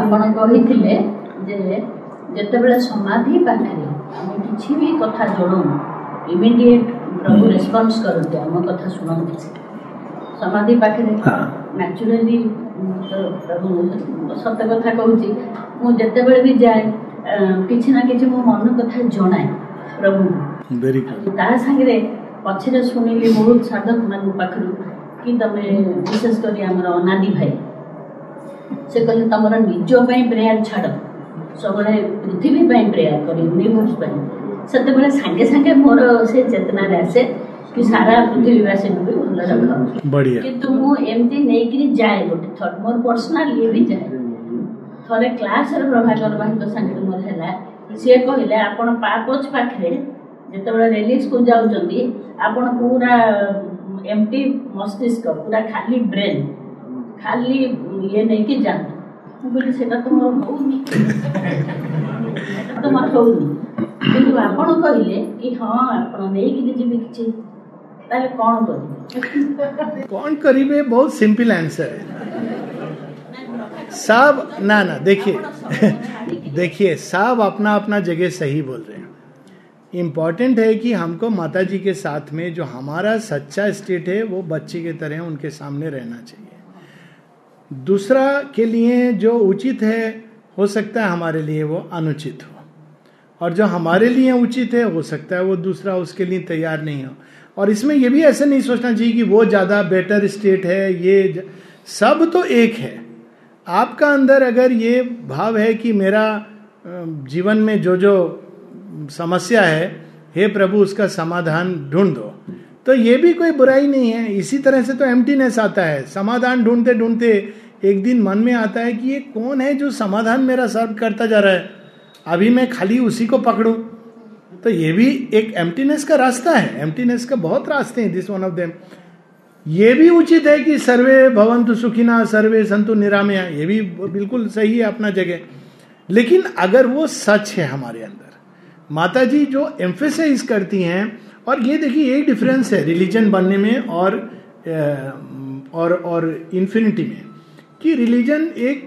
ଆପଣ କହିଥିଲେ ଯେ ଯେତେବେଳେ ସମାଧି ପାଖରେ ଆମେ କିଛି ବି କଥା ଜଣଉ ଇମିଡ଼ିଏଟ୍ ପ୍ରଭୁ ରେସ୍ପନ୍ସ କରନ୍ତି ଆମ କଥା ଶୁଣନ୍ତି ସମାଧି ପାଖରେ ନ୍ୟାଚୁରାଲି ପ୍ରଭୁ ସତ କଥା କହୁଛି ମୁଁ ଯେତେବେଳେ ବି ଯାଏ କିଛି ନା କିଛି ମୋ ମନ କଥା ଜଣାଏ ପ୍ରଭୁଙ୍କୁ। ତା ସାଙ୍ଗରେ ପଛରେ ଶୁଣିଲି ବହୁତ ସାଧକମାନଙ୍କ ପାଖରୁ କି ତମେ ବିଶେଷ କରି ଆମର ଅନାଦି ଭାଇ ସେ କହିଲେ ତମର ନିଜ ପାଇଁ ପ୍ରେୟାର ଛାଡ଼ ସବୁବେଳେ ପୃଥିବୀ ପାଇଁ ପ୍ରେୟାର କର ୟୁନିଭର୍ସ ପାଇଁ ସେତେବେଳେ ସାଙ୍ଗେ ସାଙ୍ଗେ ମୋର ସେ ଚେତନାରେ ଆସେ କି ସାରା ପୃଥିବୀବାସୀଙ୍କୁ ବି ଭଲ ରଖ କିନ୍ତୁ ମୁଁ ଏମିତି ନେଇକିରି ଯାଏ ଗୋଟେ ଥର ମୋର ପର୍ସନାଲ ଇଏ ବି ଯାଏ ଥରେ କ୍ଲାସରେ ପ୍ରଭାକର ବାହାଙ୍କ ସାଙ୍ଗରେ ମୋର ହେଲା ସିଏ କହିଲେ ଆପଣ ପାପୋଚ୍ ପାଖରେ ଯେତେବେଳେ ରିଲିଜ୍କୁ ଯାଉଛନ୍ତି ଆପଣ ପୁରା ଏମିତି ମସ୍ତିଷ୍କ ପୁରା ଖାଲି ବ୍ରେନ୍ ଖାଲି ଇଏ ନେଇକି ଯାଆନ୍ତୁ ମୁଁ କହିଲି ସେଟା ତ ମୋର ହଉନି ସେଟା ତ ମୋର ହଉନି କିନ୍ତୁ ଆପଣ କହିଲେ କି ହଁ ଆପଣ ନେଇକିରି ଯିବେ କିଛି ତାହେଲେ କ'ଣ କରିବେ कौन करीब है बहुत सिंपल आंसर है सब ना ना देखिए देखिए सब अपना अपना जगह सही बोल रहे हैं इम्पॉर्टेंट है कि हमको माता जी के साथ में जो हमारा सच्चा स्टेट है वो बच्चे की तरह उनके सामने रहना चाहिए दूसरा के लिए जो उचित है, हो सकता है हमारे लिए वो अनुचित हो। और जो हमारे लिए उचित है, हो सकता है वो दूसरा उसके लिए तैयार नहीं हो। और इसमें ये भी ऐसे नहीं सोचना चाहिए कि वो ज़्यादा बेटर स्टेट है, ये. सब तो एक है। आपका अंदर अगर ये भाव है कि मेरा जीवन में जो जो समस्या है, हे प्रभु, उसका समाधान ढूंढ। दो तो ये भी कोई बुराई नहीं है। इसी तरह से तो एम्प्टीनेस आता है। समाधान ढूंढते ढूंढते एक दिन मन में आता है कि ये कौन है जो समाधान मेरा सर्व करता जा रहा है? अभी मैं खाली उसी को पकड़ूं। तो ये भी एक एम्प्टीनेस का रास्ता है। एम्प्टीनेस का बहुत रास्ते हैं दिस वन ऑफ़ देम ये भी उचित है कि सर्वे भवंतु सुखिना, सर्वे संतु निरामया। ये भी बिल्कुल सही है अपना जगह। लेकिन अगर वो सच है हमारे अंदर माता जी जो एम्फेसाइज करती हैं, और ये देखिए, यही डिफरेंस है रिलीजन बनने में और और और इन्फिनिटी में। कि रिलीजन एक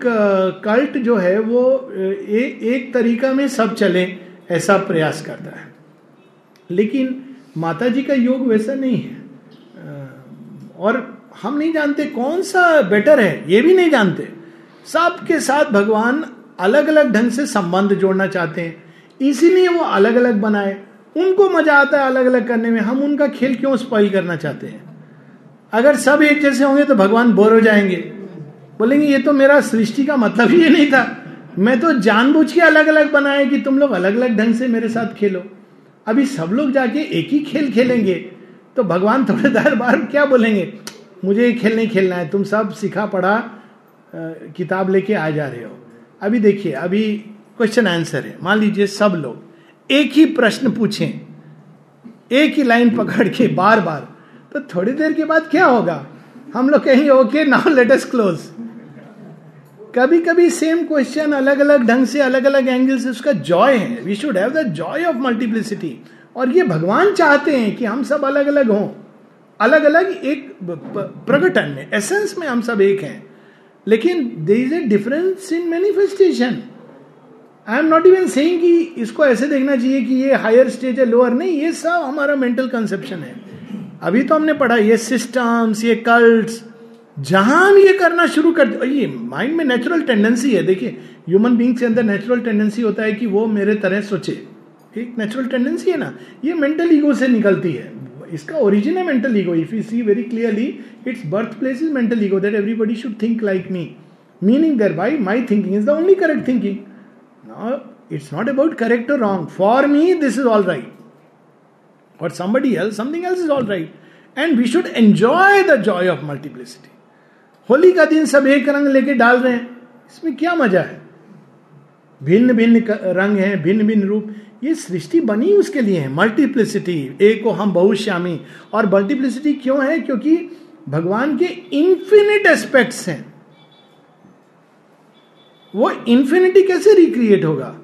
कल्ट जो है वो ए, एक तरीका में सब चले ऐसा प्रयास करता है। लेकिन माता जी का योग वैसा नहीं है। और हम नहीं जानते कौन सा बेटर है ये भी नहीं जानते। सबके साथ भगवान अलग अलग ढंग से संबंध जोड़ना चाहते हैं। इसीलिए वो अलग अलग बनाए। उनको मज़ा आता है अलग अलग करने में। हम उनका खेल क्यों स्पॉइल करना चाहते हैं? अगर सब एक जैसे होंगे तो भगवान बोर हो जाएँगे। बोलेंगे, ये तो मेरा सृष्टि का मतलब ही नहीं था। मैं तो जानबूझ के अलग अलग बनाए कि तुम लोग अलग अलग ढंग से मेरे साथ खेलो। अभी सब लोग जाके एक ही खेल खेलेंगे। तो भगवान थोड़े देर बाद क्या बोलेंगे, मुझे ये खेल नहीं खेलना है, तुम सब सिखा पढ़ा किताब लेके आ जा रहे हो। अभी देखिए, अभी क्वेश्चन आंसर है। मान लीजिए सब लोग एक ही प्रश्न पूछें, एक ही लाइन पकड़ के बार बार तो थोड़ी देर के बाद क्या होगा? हम लोग कहेंगे, okay, now let us close कभी कभी सेम क्वेश्चन अलग अलग ढंग से अलग अलग एंगल से उसका जॉय है। We should have the joy of multiplicity और ये भगवान चाहते हैं कि हम सब अलग अलग हों अलग अलग एक प्रकटन में एसेंस में हम सब एक हैं। लेकिन there is a difference in manifestation I am not even saying कि इसको ऐसे देखना चाहिए कि ये हायर स्टेज है लोअर नहीं, ये सब हमारा मेंटल कंसेप्शन है। अभी तो हमने पढ़ा, ये सिस्टम्स ये कल्ट्स जहाँ हम ये करना शुरू कर ये माइंड में नेचुरल टेंडेंसी है देखिए ह्यूमन बींग्स के अंदर नेचुरल टेंडेंसी होता है कि वो मेरे तरह सोचे एक नेचुरल टेंडेंसी है ना ये मेंटल ईगो से निकलती है इसका ओरिजिन है mental ego if you see very clearly its birth place is mental ego that everybody should think like me meaning thereby my thinking is the only correct thinking it's not about correct or wrong. For me, this is all right. For somebody else, something else is all right. And we should enjoy the joy of multiplicity. Holi का दिन सब एक रंग लेके डाल रहे हैं। इसमें क्या मज़ा है? भिन्न भिन्न रंग हैं भिन्न भिन्न रूप। ये सृष्टि बनी उसके लिए है। मल्टीप्लिसिटी एक को हम बहुश्यामी। और मल्टीप्लिसिटी क्यों है? क्योंकि भगवान के इन्फिनिट एस्पेक्ट्स हैं। वो इंफिनिटी कैसे रिक्रिएट होगा?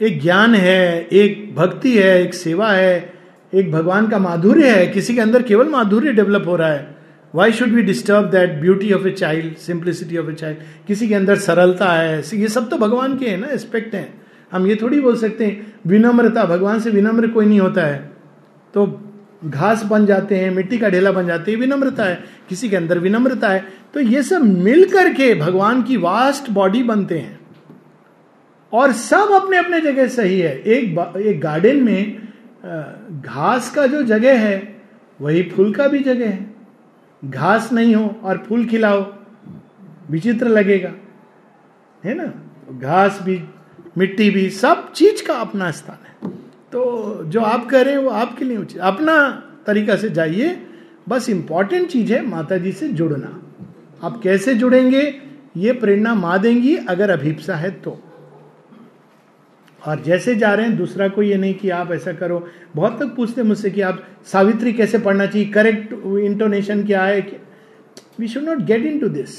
एक ज्ञान है, एक भक्ति है, एक सेवा है, एक भगवान का माधुर्य है। किसी के अंदर केवल माधुर्य डेवलप हो रहा है। Why should be disturb that beauty of a child simplicity of a child किसी के अंदर सरलता है ये सब तो भगवान के है ना एस्पेक्ट हैं। हम ये थोड़ी बोल सकते हैं, विनम्रता, भगवान से विनम्र कोई नहीं होता है। तो घास बन जाते हैं, मिट्टी का ढेला बन जाते हैं, विनम्रता है। किसी के अंदर विनम्रता है। तो ये सब मिल करके भगवान की वास्ट बॉडी बनते हैं। और सब अपने अपने जगह सही है। एक एक गार्डन में घास का जो जगह है, वही फूल का भी जगह है। घास नहीं हो और फूल खिलाओ, विचित्र लगेगा, है ना? घास भी, मिट्टी भी, सब चीज़ का अपना स्थान है। तो जो आप कह रहे हैं वो आपके लिए उचित। अपना तरीका से जाइए, बस इंपॉर्टेंट चीज़ है माता जी से जुड़ना। आप कैसे जुड़ेंगे, ये प्रेरणा माँ देंगी, अगर अभिप्सा है तो। और जैसे जा रहे हैं, दूसरा को ये नहीं कि आप ऐसा करो। बहुत तक पूछते मुझसे कि आप सावित्री कैसे पढ़ना चाहिए? करेक्ट इंटोनेशन क्या है? We should not get into this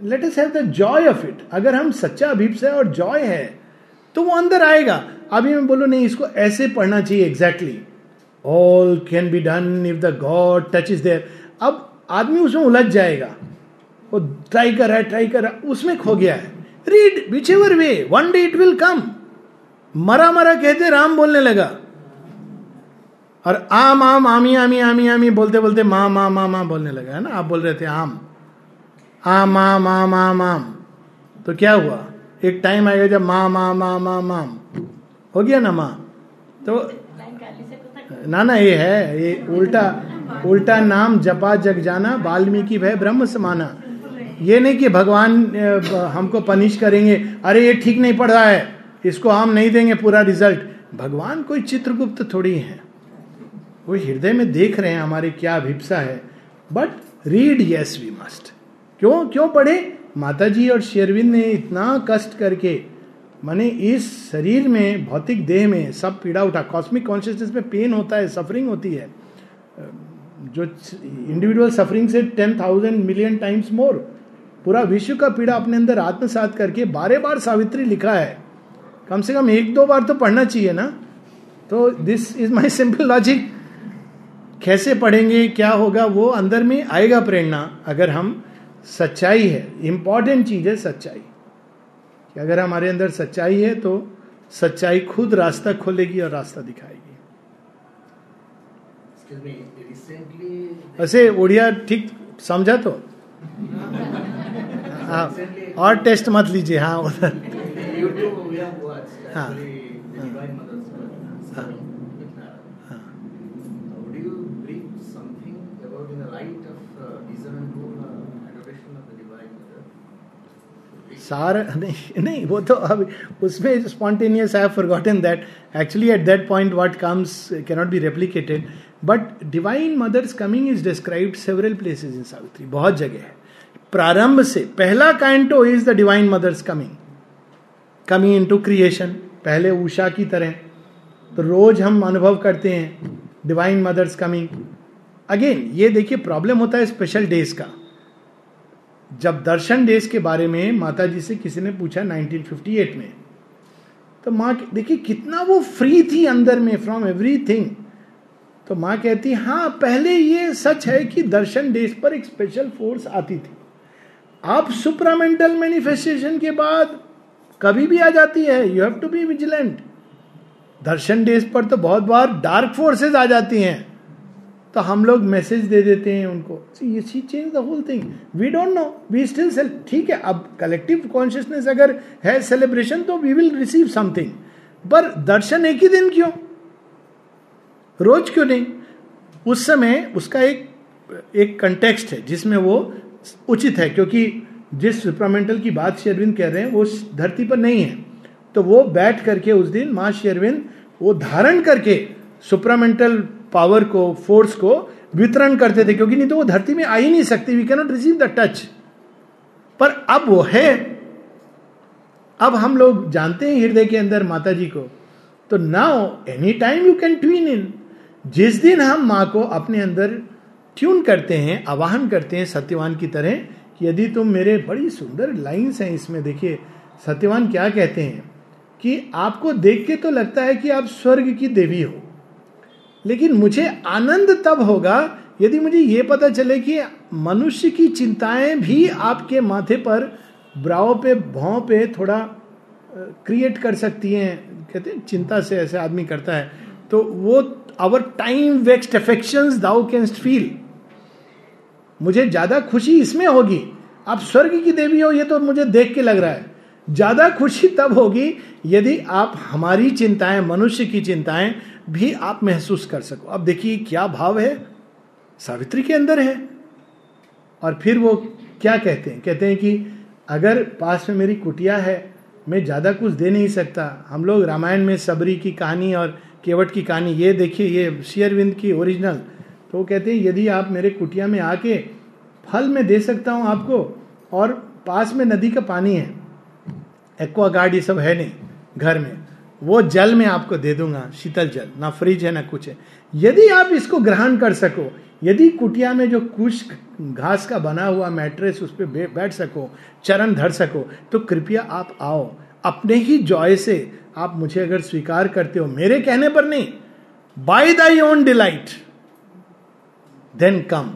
let us have the joy of it अगर हम सच्चा अभिप्स है और जॉय है तो वो अंदर आएगा। अभी मैं बोलू, नहीं, इसको ऐसे पढ़ना चाहिए exactly all can be done if the god touch is there अब आदमी उसमें उलझ जाएगा। वो ट्राई कर रहा है ट्राई कर रहा है, उसमें खो गया है। Read whichever way one day it will come मरा मरा कहते राम बोलने लगा और आम आम आमी आमी आमी आमी बोलते बोलते माँ माँ माँ माँ बोलने लगा है ना आप बोल रहे थे आम आम आम आम आम आम तो क्या हुआ? एक टाइम आएगा जब माँ माँ माँ माँ माम हो गया ना माँ? तो ना ना, ये है, ये उल्टा उल्टा नाम जपा जग जाना, वाल्मीकि भय ब्रह्म समाना। ये नहीं कि भगवान हमको पनिश करेंगे। अरे, ये ठीक नहीं पढ़ रहा है। इसको हम नहीं देंगे पूरा रिज़ल्ट भगवान कोई चित्रगुप्त थोड़ी है। वो हृदय में देख रहे हैं हमारे क्या अभिप्सा है। But read yes we must क्यों क्यों पढ़े? माता जी और शेरविंद ने इतना कष्ट करके। माने, इस शरीर में, भौतिक देह में सब पीड़ा उठा। कॉस्मिक कॉन्शियसनेस में पेन होता है सफरिंग होती है। जो इंडिविजुअल सफरिंग से ten thousand million times more पूरा विश्व का पीड़ा अपने अंदर आत्मसात करके बारे बार सावित्री लिखा है। कम से कम एक दो बार तो पढ़ना चाहिए ना। तो this is my simple logic कैसे पढ़ेंगे क्या होगा वो अंदर में आएगा प्रेरणा अगर हम सच्चाई है। इंपॉर्टेंट चीज़ है सच्चाई। कि अगर हमारे अंदर सच्चाई है तो सच्चाई खुद रास्ता खोलेगी और रास्ता दिखाएगी। वैसे उड़िया ठीक समझा तो? हाँ और टेस्ट मत लीजिए हाँ उधर। हाँ सार नहीं नहीं वो तो अब उसमें spontaneous I forgotten that actually at that point what comes cannot be replicated but divine mother's coming is described several places in Savitri बहुत जगह है। प्रारंभ से पहला canto is the divine mother's coming coming into creation पहले उषा की तरह. तो रोज हम अनुभव करते हैं डिवाइन मदर्स कमिंग अगेन ये देखिए प्रॉब्लम होता है स्पेशल डेज़ का. जब दर्शन डेज़ के बारे में माता जी से किसी ने पूछा 1958 में तो माँ देखिए कितना वो फ्री थी अंदर में फ्रॉम एवरीथिंग तो माँ कहती हाँ पहले ये सच है कि दर्शन डेज़ पर एक स्पेशल फोर्स आती थी. अब सुपरामेंटल मैनिफेस्टेशन के बाद कभी भी आ जाती है you have to be vigilant darshan days पर तो बहुत बार डार्क फोर्सेस आ जाती हैं। तो हम लोग मैसेज दे देते हैं उनको। See change the whole thing we don't know we still sell ठीक है, अब कलेक्टिव कॉन्शियसनेस अगर है सेलिब्रेशन तो वी विल रिसीव समथिंग पर दर्शन एक ही दिन क्यों? रोज क्यों नहीं? उस समय उसका एक एक कंटेक्स्ट है, जिसमें वो उचित है, क्योंकि जिस सुपरामेंटल की बात शेरविंद कह रहे हैं, वो धरती पर नहीं है। तो वो बैठ करके उस दिन माँ शेरविंद वो धारण करके सुपरामेंटल पावर को फोर्स को वितरण करते थे, क्योंकि नहीं तो वो धरती में आ ही नहीं सकती we cannot receive the touch पर अब वो है। अब हम लोग जानते हैं हृदय के अंदर माता जी को। तो now any time you can tune in जिस दिन हम माँ को अपने अंदर ट्यून करते हैं, आवाहन करते हैं सत्यवान की तरह कि यदि तुम मेरे बड़ी सुंदर लाइंस हैं इसमें, देखिए, सत्यवान क्या कहते हैं कि आपको देख के तो लगता है कि आप स्वर्ग की देवी हो, लेकिन मुझे आनंद तब होगा यदि मुझे ये पता चले कि मनुष्य की चिंताएँ भी आपके माथे पर ब्राव पे, भाव पे थोड़ा क्रिएट कर सकती हैं। कहते हैं, चिंता से ऐसे आदमी करता है। तो वो our time vexed affection thou canst feel मुझे ज़्यादा खुशी इसमें होगी। आप स्वर्ग की देवी हो, ये तो मुझे देख के लग रहा है। ज़्यादा खुशी तब होगी यदि आप हमारी चिंताएँ, मनुष्य की चिंताएँ भी आप महसूस कर सको। अब देखिए क्या भाव है। सावित्री के अंदर है। और फिर वो क्या कहते हैं? कहते हैं कि अगर पास में मेरी कुटिया है, मैं ज़्यादा कुछ दे नहीं सकता। हम लोग रामायण में सबरी की कहानी और केवट की कहानी, ये देखिए, ये शेयरविंद की ओरिजिनल। तो वो कहते हैं, यदि आप मेरे कुटिया में आके फल में दे सकता हूँ आपको, और पास में नदी का पानी है। एक्वा गार्ड ये सब है नहीं घर में। वो जल में आपको दे दूँगा, शीतल जल, ना फ्रिज है, ना कुछ है। यदि आप इसको ग्रहण कर सको, यदि कुटिया में जो कुछ घास का बना हुआ मैट्रेस उस पर बैठ सको, चरण धर सको तो कृपया आप आओ। अपने ही जॉय से आप मुझे अगर स्वीकार करते हो, मेरे कहने पर नहीं by thy own delight then come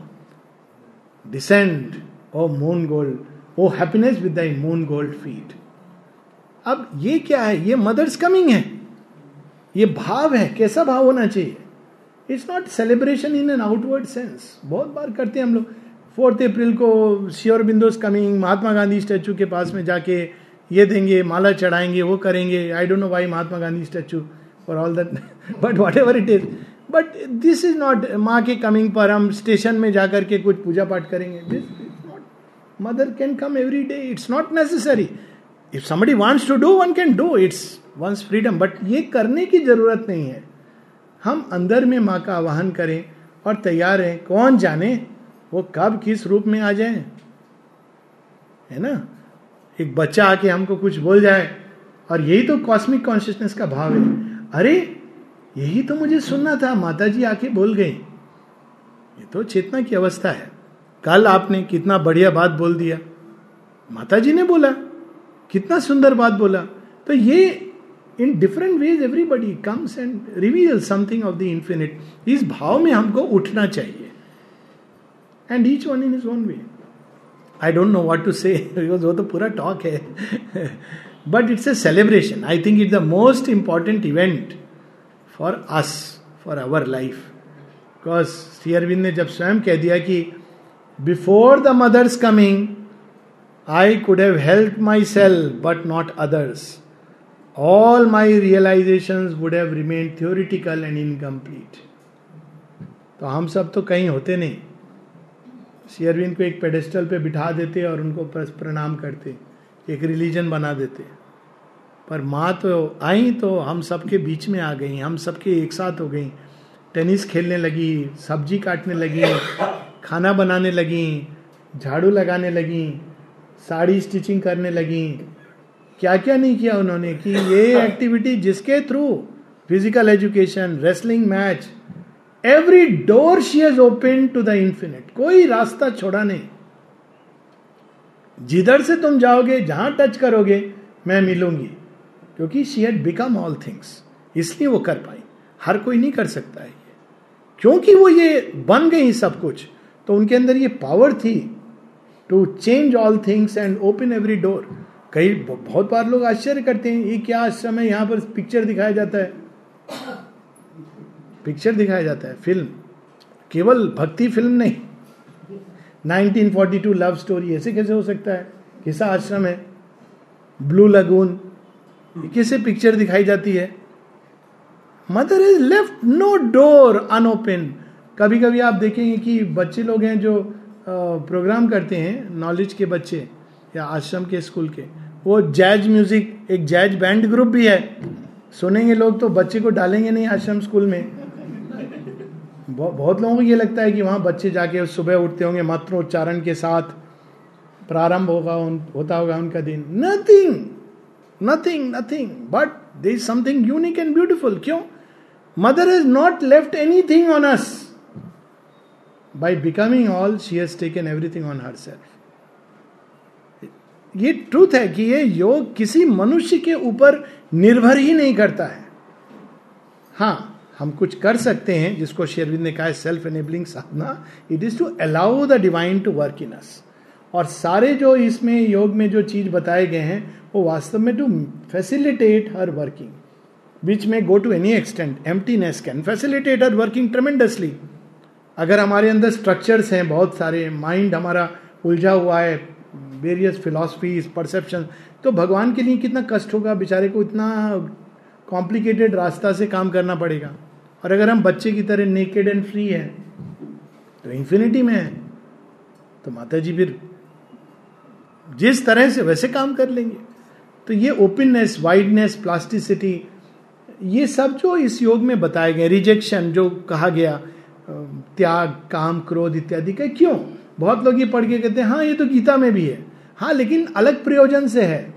descend O moon gold O happiness with thy moon gold feet अब ये क्या है? ये मदर्स कमिंग है। ये भाव है। कैसा भाव होना चाहिए? It's not celebration in an outward sense बहुत बार करते हैं हम लोग। फोर्थ अप्रैल को श्योर बिंदोस कमिंग महात्मा गांधी स्टैचू के पास में जाके ये देंगे, माला चढ़ाएँगे, वो करेंगे। I don't know why Mahatma Gandhi statue for all that but whatever it is but this is not माँ के कमिंग पर हम स्टेशन में जाकर के कुछ पूजा पाठ करेंगे। This mother can come every day it's not necessary if somebody wants to do one can do it's one's freedom but ये करने की ज़रूरत नहीं है। हम अंदर में माँ का आवाहन करें और तैयार हैं। कौन जाने वो कब किस रूप में आ जाए? है ना? एक बच्चा आके हमको कुछ बोल जाए। और यही तो कॉस्मिक कॉन्शियसनेस का भाव है। अरे यही तो मुझे सुनना था माता जी आके बोल गई। ये तो चेतना की अवस्था है। कल आपने कितना बढ़िया बात बोल दिया। माता जी ने बोला, कितना सुंदर बात बोला। तो ये in different ways everybody comes and reveal something of the infinite इस भाव में हमको उठना चाहिए। And each one in his own way I don't know what to say because वो तो पूरा टॉक है। But it's a celebration I think it's the most important event for us for our life because Shri Aurobindo ने जब स्वयं कह दिया कि before the mother's coming I could have help myself but not others all my realization would have remain theoretical and incomplete तो हम सब तो कहीं होते नहीं। शेयरविन को एक पेडेस्टल पे बिठा देते और उनको प्रणाम करते। एक रिलीजन बना देते। पर माँ तो आई तो हम सबके बीच में आ गई, हम सबके एक साथ हो गई। टेनिस खेलने लगी, सब्ज़ी काटने लगी, खाना बनाने लगी, झाड़ू लगाने लगी, साड़ी स्टिचिंग करने लगी। क्या क्या नहीं किया उन्होंने कि ये एक्टिविटी जिसके through physical education wrestling match every door she has open to the infinite कोई रास्ता छोड़ा नहीं। जिधर से तुम जाओगे, जहाँ टच करोगे, मैं मिलूँगी। क्योंकि she had become all things इसलिए वो कर पाई। हर कोई नहीं कर सकता है ये। क्योंकि वो ये बन गई सब कुछ तो उनके अंदर ये पावर थी to change all things and open every door कई बहुत बार लोग आश्चर्य करते हैं, ये क्या आश्रम है यहाँ पर पिक्चर दिखाया जाता है? पिक्चर दिखाया जाता है फ़िल्म केवल भक्ति फ़िल्म नहीं। 1942 लव स्टोरी ऐसे कैसे हो सकता है? कैसा आश्रम है? ब्लू लगून कैसे पिक्चर दिखाई जाती है? Mother is left no door unopen कभी कभी आप देखेंगे कि बच्चे लोग हैं जो प्रोग्राम करते हैं नॉलेज के बच्चे या आश्रम के स्कूल के। वो जैज म्यूज़िक एक जैज बैंड ग्रुप भी है। सुनेंगे लोग तो बच्चे को डालेंगे नहीं आश्रम स्कूल में। बहुत लोगों को ये लगता है कि वहाँ बच्चे जाके सुबह उठते होंगे मात्र उच्चारण के साथ प्रारंभ होगा उन, होता होगा उनका दिन। Nothing nothing nothing but there is something unique and beautiful क्यों? Mother is not left anything on us by becoming all she has taken everything on herself ये ट्रूथ है कि ये योग किसी मनुष्य के ऊपर निर्भर ही नहीं करता है। हाँ हम कुछ कर सकते हैं, जिसको शेरविंद ने कहा self enabling Sadhana. It is to allow the divine to work in us और सारे जो इसमें योग में जो चीज़ बताए गए हैं वो वास्तव में to facilitate her working which में go to any extent emptiness can facilitate her working tremendously अगर हमारे अंदर स्ट्रक्चर्स हैं, बहुत सारे माइंड हमारा उलझा हुआ है वेरियस फिलोसफीज परसेप्शन तो भगवान के लिए कितना कष्ट होगा? बेचारे को इतना कॉम्प्लिकेटेड रास्ता से काम करना पड़ेगा। और अगर हम बच्चे की तरह नेकेड एंड फ्री हैं तो इंफिनिटी में है तो माता जी फिर जिस तरह से वैसे काम कर लेंगे। तो ये ओपननेस वाइडनेस प्लास्टिसिटी ये सब जो इस योग में बताए गए रिजेक्शन जो कहा गया त्याग, काम, क्रोध इत्यादि का, क्यों? बहुत लोग ये पढ़ के कहते हैं हाँ ये तो गीता में भी है। हाँ लेकिन अलग प्रयोजन से है।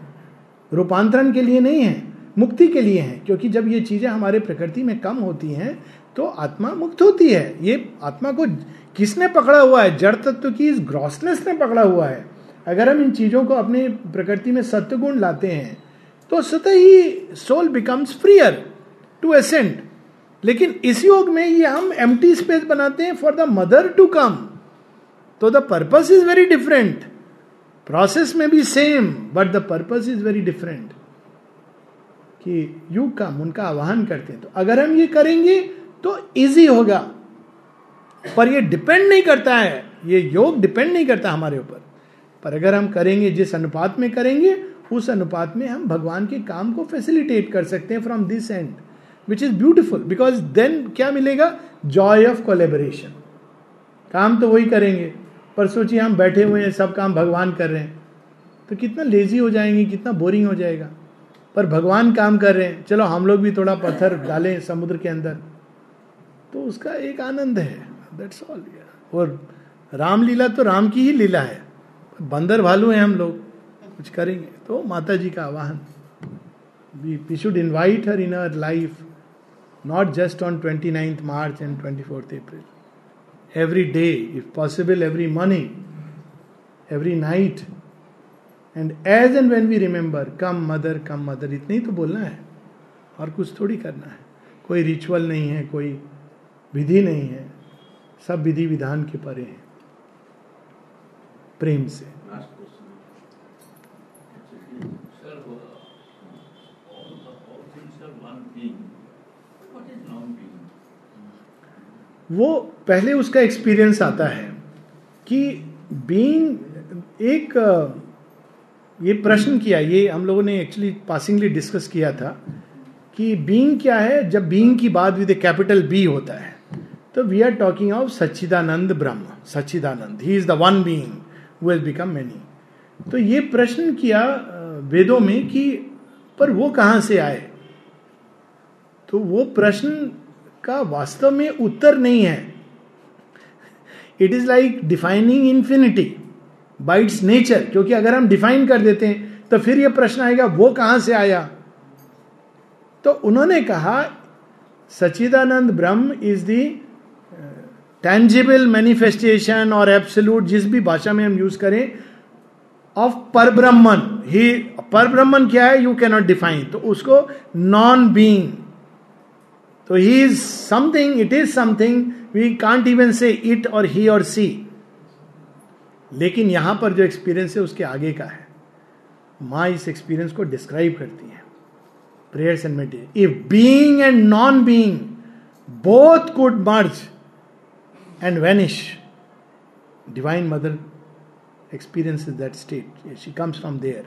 रूपांतरण के लिए नहीं है, मुक्ति के लिए है, क्योंकि जब ये चीज़ें हमारे प्रकृति में कम होती हैं तो आत्मा मुक्त होती है। ये आत्मा को किसने पकड़ा हुआ है? जड़ तत्व की इस ग्रॉसनेस ने पकड़ा हुआ है। अगर हम इन चीज़ों को अपने प्रकृति में सत्य गुण लाते हैं तो स्वतः ही soul becomes freer to ascent लेकिन इस योग में ये हम एम स्पेस बनाते हैं for the mother to come तो the purpose is very different process में भी same but the purpose is very different कि यू कम उनका आह्वान करते हैं। तो अगर हम ये करेंगे तो इजी होगा। पर ये डिपेंड नहीं करता है। ये योग डिपेंड नहीं करता हमारे ऊपर। पर अगर हम करेंगे जिस अनुपात में करेंगे, उस अनुपात में हम भगवान के काम को फैसिलिटेट कर सकते हैं from this end which is beautiful because then क्या मिलेगा? जॉय ऑफ़ कोलेबोरेशन काम तो वही करेंगे, पर सोचिए हम बैठे हुए हैं, सब काम भगवान कर रहे हैं। तो कितना लेजी हो जाएँगे, कितना बोरिंग हो जाएगा। पर भगवान काम कर रहे हैं। चलो हम लोग भी थोड़ा पत्थर डालें समुद्र के अंदर। तो उसका एक आनंद है। दैट्स ऑल और रामलीला तो राम की ही लीला है। बंदर भालू हैं हम लोग, कुछ करेंगे। तो माता जी का आवाहन। We should invite her in our life not just on twenty ninth March and twenty fourth April every day if possible every morning every night and as and when we remember come mother come mother इतनी तो बोलना है, और कुछ थोड़ी करना है। कोई रिचुअल नहीं है, कोई विधि नहीं है। सब विधि विधान के परे हैं। प्रेम से। वो पहले उसका एक्सपीरियंस आता है कि बीइंग एक ये प्रश्न किया ये हम लोगों ने एक्चुअली पासिंगली डिस्कस किया था कि बीइंग क्या है? जब बीइंग की बात विद कैपिटल बी होता है तो वी आर टॉकिंग ऑफ़ सच्चिदानंद ब्रह्म सच्चिदानंद he is the one being who has become many तो ये प्रश्न किया वेदों में कि, पर वो कहाँ से आए? तो वो प्रश्न का वास्तव में उत्तर नहीं है। It is like defining infinity by its nature क्योंकि अगर हम डिफाइन कर देते हैं तो फिर यह प्रश्न आएगा, वो कहाँ से आया? तो उन्होंने कहा सचिदानंद ब्रह्म इज़ दी टेंजिबल मैनिफेस्टेशन और एब्सोल्यूट जिस भी भाषा में हम यूज़ करें ऑफ़ पर ब्रह्मन ही पर ब्रह्मन क्या है? यू कैनॉट डिफाइन तो उसको नॉन बीइंग तो he is something it is something we can't even say it और ही और सी लेकिन यहाँ पर जो एक्सपीरियंस है, उसके आगे का है। माँ इस एक्सपीरियंस को डिस्क्राइब करती है। Prayers and meditation if being and non being both could merge and vanish divine mother experience that state she comes from there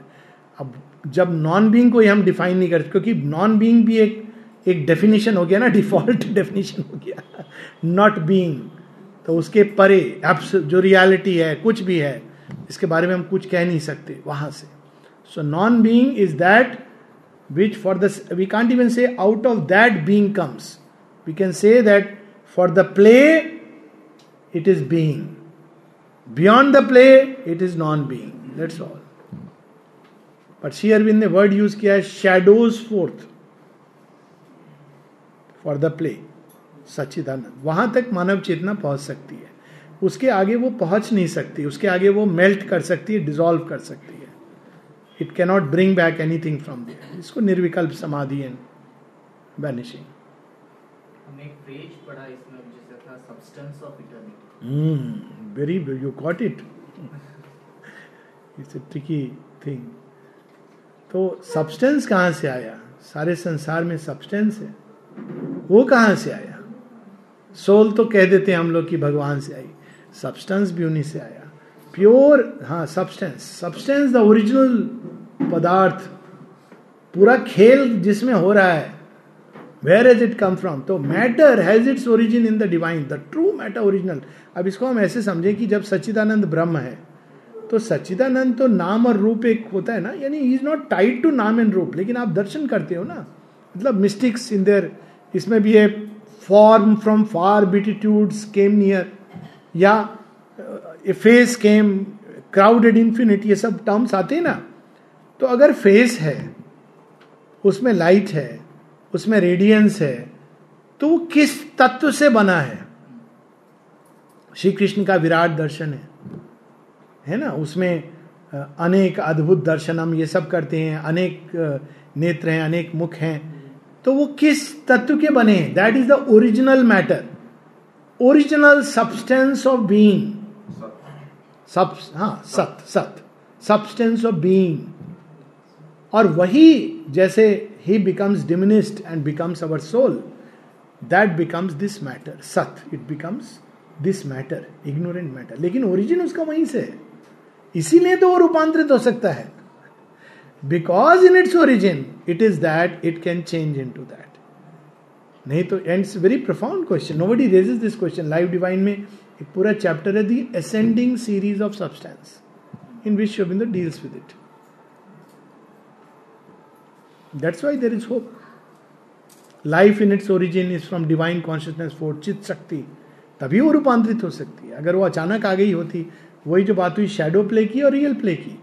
अब जब नॉन बीइंग को हम डिफाइन नहीं करते, क्योंकि नॉन बीइंग भी एक एक डेफिनेशन हो गया ना डिफ़ॉल्ट डेफिनेशन हो गया। नॉट बीइंग तो उसके परे एब्स जो रियलिटी है, कुछ भी है, इसके बारे में हम कुछ कह नहीं सकते, वहाँ से। So non being is that which for the we can't even say out of that being comes we can say that for the play it is being. Beyond the play, it is non being. That's all. But Sri Arvind ने word use किया है shadows forth for the play सच्चिदानंद वहाँ तक मानव चेतना पहुँच सकती है। उसके आगे वो पहुँच नहीं सकती। उसके आगे वो मेल्ट कर सकती है डिजोल्व कर सकती है। It cannot bring back anything from there इसको निर्विकल्प समाधि एंड हमने एक फ्रेज पढ़ा इसमें जैसे था substance of eternity Hmm, very you caught it. It's a tricky thing. तो सब्सटेंस कहाँ से आया? सारे संसार में सब्सटेंस है। वो कहाँ से आया? सोल तो कह देते हैं हम लोग कि भगवान से आई। सब्सटेंस भी उन्हीं से आया। प्योर हाँ सब्सटेंस सब्सटेंस द ओरिजिनल पदार्थ। पूरा खेल जिसमें हो रहा है where has it come from तो matter has its origin in the divine the true matter original अब इसको हम ऐसे समझे कि जब सच्चिदानंद ब्रह्म है तो सच्चिदानंद तो नाम और रूप एक होता है ना? यानी is not tied to naam and roop, लेकिन आप दर्शन करते हो ना? मतलब मिस्टिक्स इन देयर इसमें भी है form from far beatitudes came near या फेस केम क्राउडेड इन्फिनिट ये सब टर्म्स आते हैं ना? तो अगर फेस है, उसमें लाइट है उसमें रेडियंस है तो वो किस तत्व से बना है? श्री कृष्ण का विराट दर्शन है। है ना? उसमें अनेक अद्भुत दर्शन हम ये सब करते हैं, अनेक नेत्र हैं, अनेक मुख हैं। तो वो किस तत्व के बने हैं? That is the original matter original substance of being सब हाँ सत सत। सब्सटेंस ऑफ़ बीइंग और वही जैसे ही becomes diminished and becomes our soul that becomes this matter सत it becomes this matter ignorant matter लेकिन ओरिजिन उसका वहीं से है इसीलिए तो वो रूपांतरित हो सकता है because in its origin it is that it can change in to that नहीं तो and very profound question nobody raises this question life divine में एक पूरा चैप्टर है the ascending series of substance in which Aurobindo deals with it that's why there is hope life in its origin is from divine consciousness for chit shakti तभी वो रूपांतरित हो सकती है अगर वो अचानक आ गई होती वही जो बात हुई शेडो प्ले की और रियल प्ले की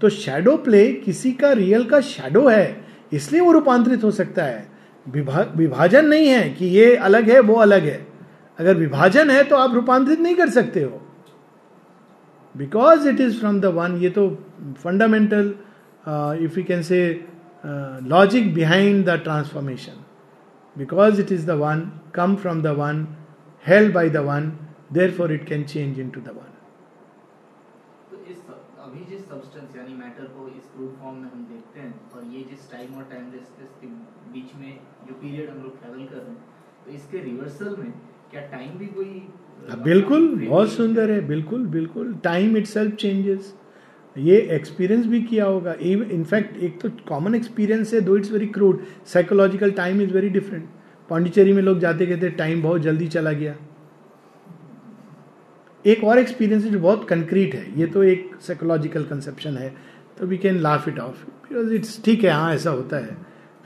तो शेडो प्ले किसी का रियल का शेडो है इसलिए वो रूपांतरित हो सकता है विभा, विभाजन नहीं है कि ये अलग है वो अलग है अगर विभाजन है तो आप रूपांतरित नहीं कर सकते हो because it is from the one ये तो fundamental if you can say logic behind the transformation because it is the one come from the one held by the one therefore it can change in to the one अभी जिस substance यानी matter को इस crude form में हम देखते हैं और ये जिस टाइम और टाइमलेसनेस के बीच में जो पीरियड हम लोग ट्रैवल कर रहे हैं तो इसके रिवर्सल में क्या टाइम भी कोई बिल्कुल बहुत सुंदर है बिल्कुल बिल्कुल टाइम इट सेल्फ चेंजेस ये एक्सपीरियंस भी किया होगा। इनफैक्ट एक तो कॉमन एक्सपीरियंस है though it's very crude psychological time is very different Pondicherry में लोग जाते कहते टाइम बहुत जल्दी चला गया. एक और एक्सपीरियंस जो बहुत कंक्रीट है। ये तो एक साइकोलॉजिकल कंसेप्शन है तो we can laugh it off because it's ठीक है हाँ ऐसा होता है।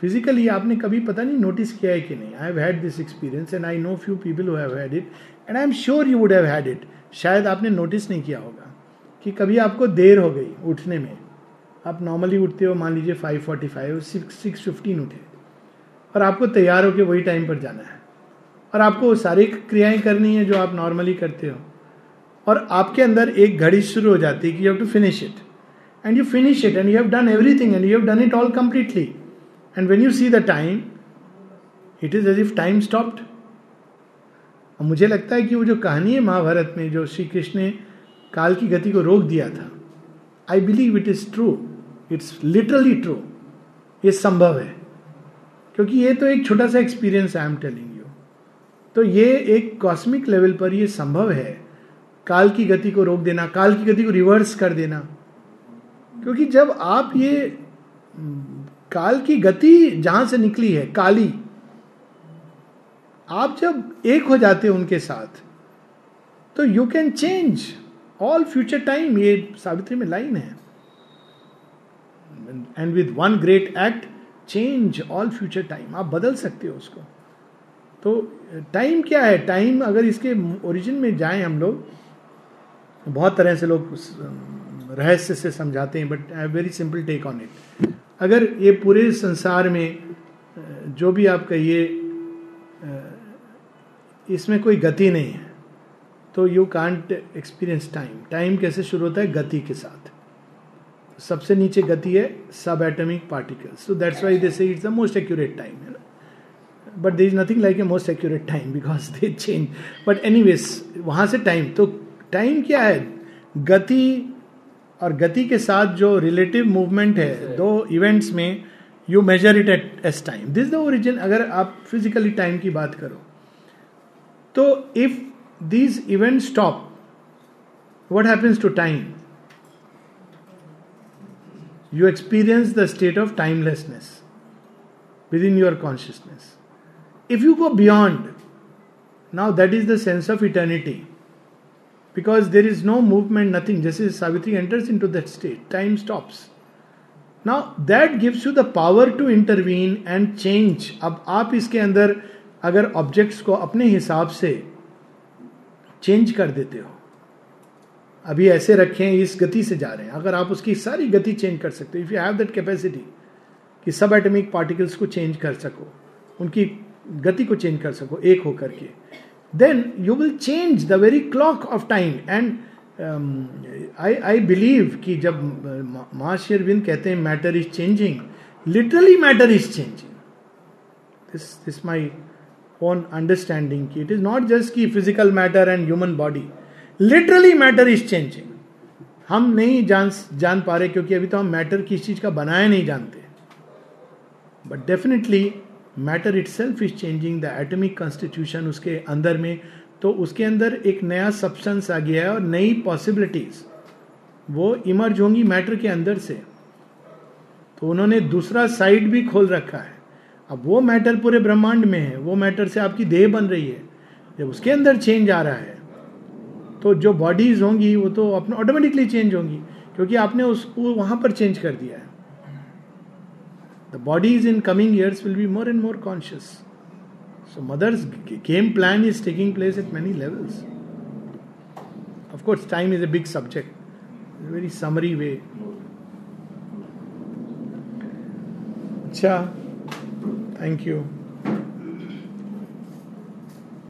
फिजिकली आपने कभी पता नहीं नोटिस किया है कि नहीं? I have had this experience and I know few people have had it and I am sure you would have had it शायद आपने नोटिस नहीं किया होगा। कि कभी आपको देर हो गई उठने में। आप नॉर्मली उठते हो, मान लीजिए five forty five six six fifteen उठे। और आपको तैयार होकर वही टाइम पर जाना है। और आपको सारी क्रियाएँ करनी है जो आप नॉर्मली करते हो। और आपके अंदर एक घड़ी शुरू हो जाती है कि you have to finish it and you finish it and you have done everything and you have done it all completely and when you see the time it is as if time stopped मुझे लगता है कि वो जो कहानी है महाभारत में, जो श्री कृष्ण ने काल की गति को रोक दिया था। I believe it is true it's literally true ये संभव है। क्योंकि ये तो एक छोटा सा experience I am telling you तो ये एक कॉस्मिक लेवल पर ये संभव है। काल की गति को रोक देना, काल की गति को रिवर्स कर देना। क्योंकि जब आप ये, काल की गति जहाँ से निकली है, काली, आप जब एक हो जाते हो उनके साथ तो you can change all future time ये सावित्री में लाइन है। And with one great act change all future time आप बदल सकते हो उसको। तो टाइम क्या है? टाइम अगर इसके ओरिजिन में जाएँ हम लोग, बहुत तरह से लोग रहस्य से समझाते हैं but I very simple take on it अगर ये पूरे संसार में जो भी आप कहिए इसमें कोई गति नहीं है। तो you can't experience time time कैसे शुरू होता है? गति के साथ. सबसे नीचे गति है सब atomic particles so that's why they say it's the most accurate time है ना? But they is nothing like a most accurate time because they change but anyways वहाँ से टाइम तो टाइम क्या है? गति और गति के साथ जो रिलेटिव मूवमेंट है दो इवेंट्स में you measure it at as time this the origin अगर आप फिजिकली टाइम की बात करो तो if these event stop what happens to time you experience the state of timelessness within your consciousness. If you go beyond, now that is the sense of eternity. Because there is no movement, nothing. Just as Savitri enters into that state, time stops. Now that gives you the power to intervene and change. अब आप इसके अंदर अगर objects को अपने हिसाब से change कर देते हो। अभी ऐसे रखें, इस गति से जा रहे हैं। अगर आप उसकी सारी गति चेंज कर सकते हो if you have that capacity कि सब एटमिक पार्टिकल्स को चेंज कर सको, उनकी गति को चेंज कर सको, एक होकर के। Then you will change the very clock of time and I I believe कि जब, माँ शेरविंद कहते हैं matter is changing literally matter is changing this this my own understanding कि इट इज़ नॉट जस्ट की physical matter and human body literally matter is changing हम नहीं जान जान पा रहे क्योंकि अभी तो हम मैटर किस चीज़ का बनाया नहीं जानते। But definitely matter itself is changing the atomic constitution उसके अंदर में। तो उसके अंदर एक नया सब्सटेंस आ गया है और नई पॉसिबिलिटीज वो इमर्ज होंगी मैटर के अंदर से। तो उन्होंने दूसरा साइड भी खोल रखा है। अब वो मैटर पूरे ब्रह्मांड में है, वो मैटर से आपकी देह बन रही है। जब उसके अंदर चेंज आ रहा है तो जो बॉडीज होंगी, वो तो अपने ऑटोमेटिकली चेंज होंगी, क्योंकि आपने उसको वहाँ पर चेंज कर दिया है। The bodies in coming years will be more and more conscious so mother's game plan is taking place at many levels of course time is a big subject very summary way अच्छा thank you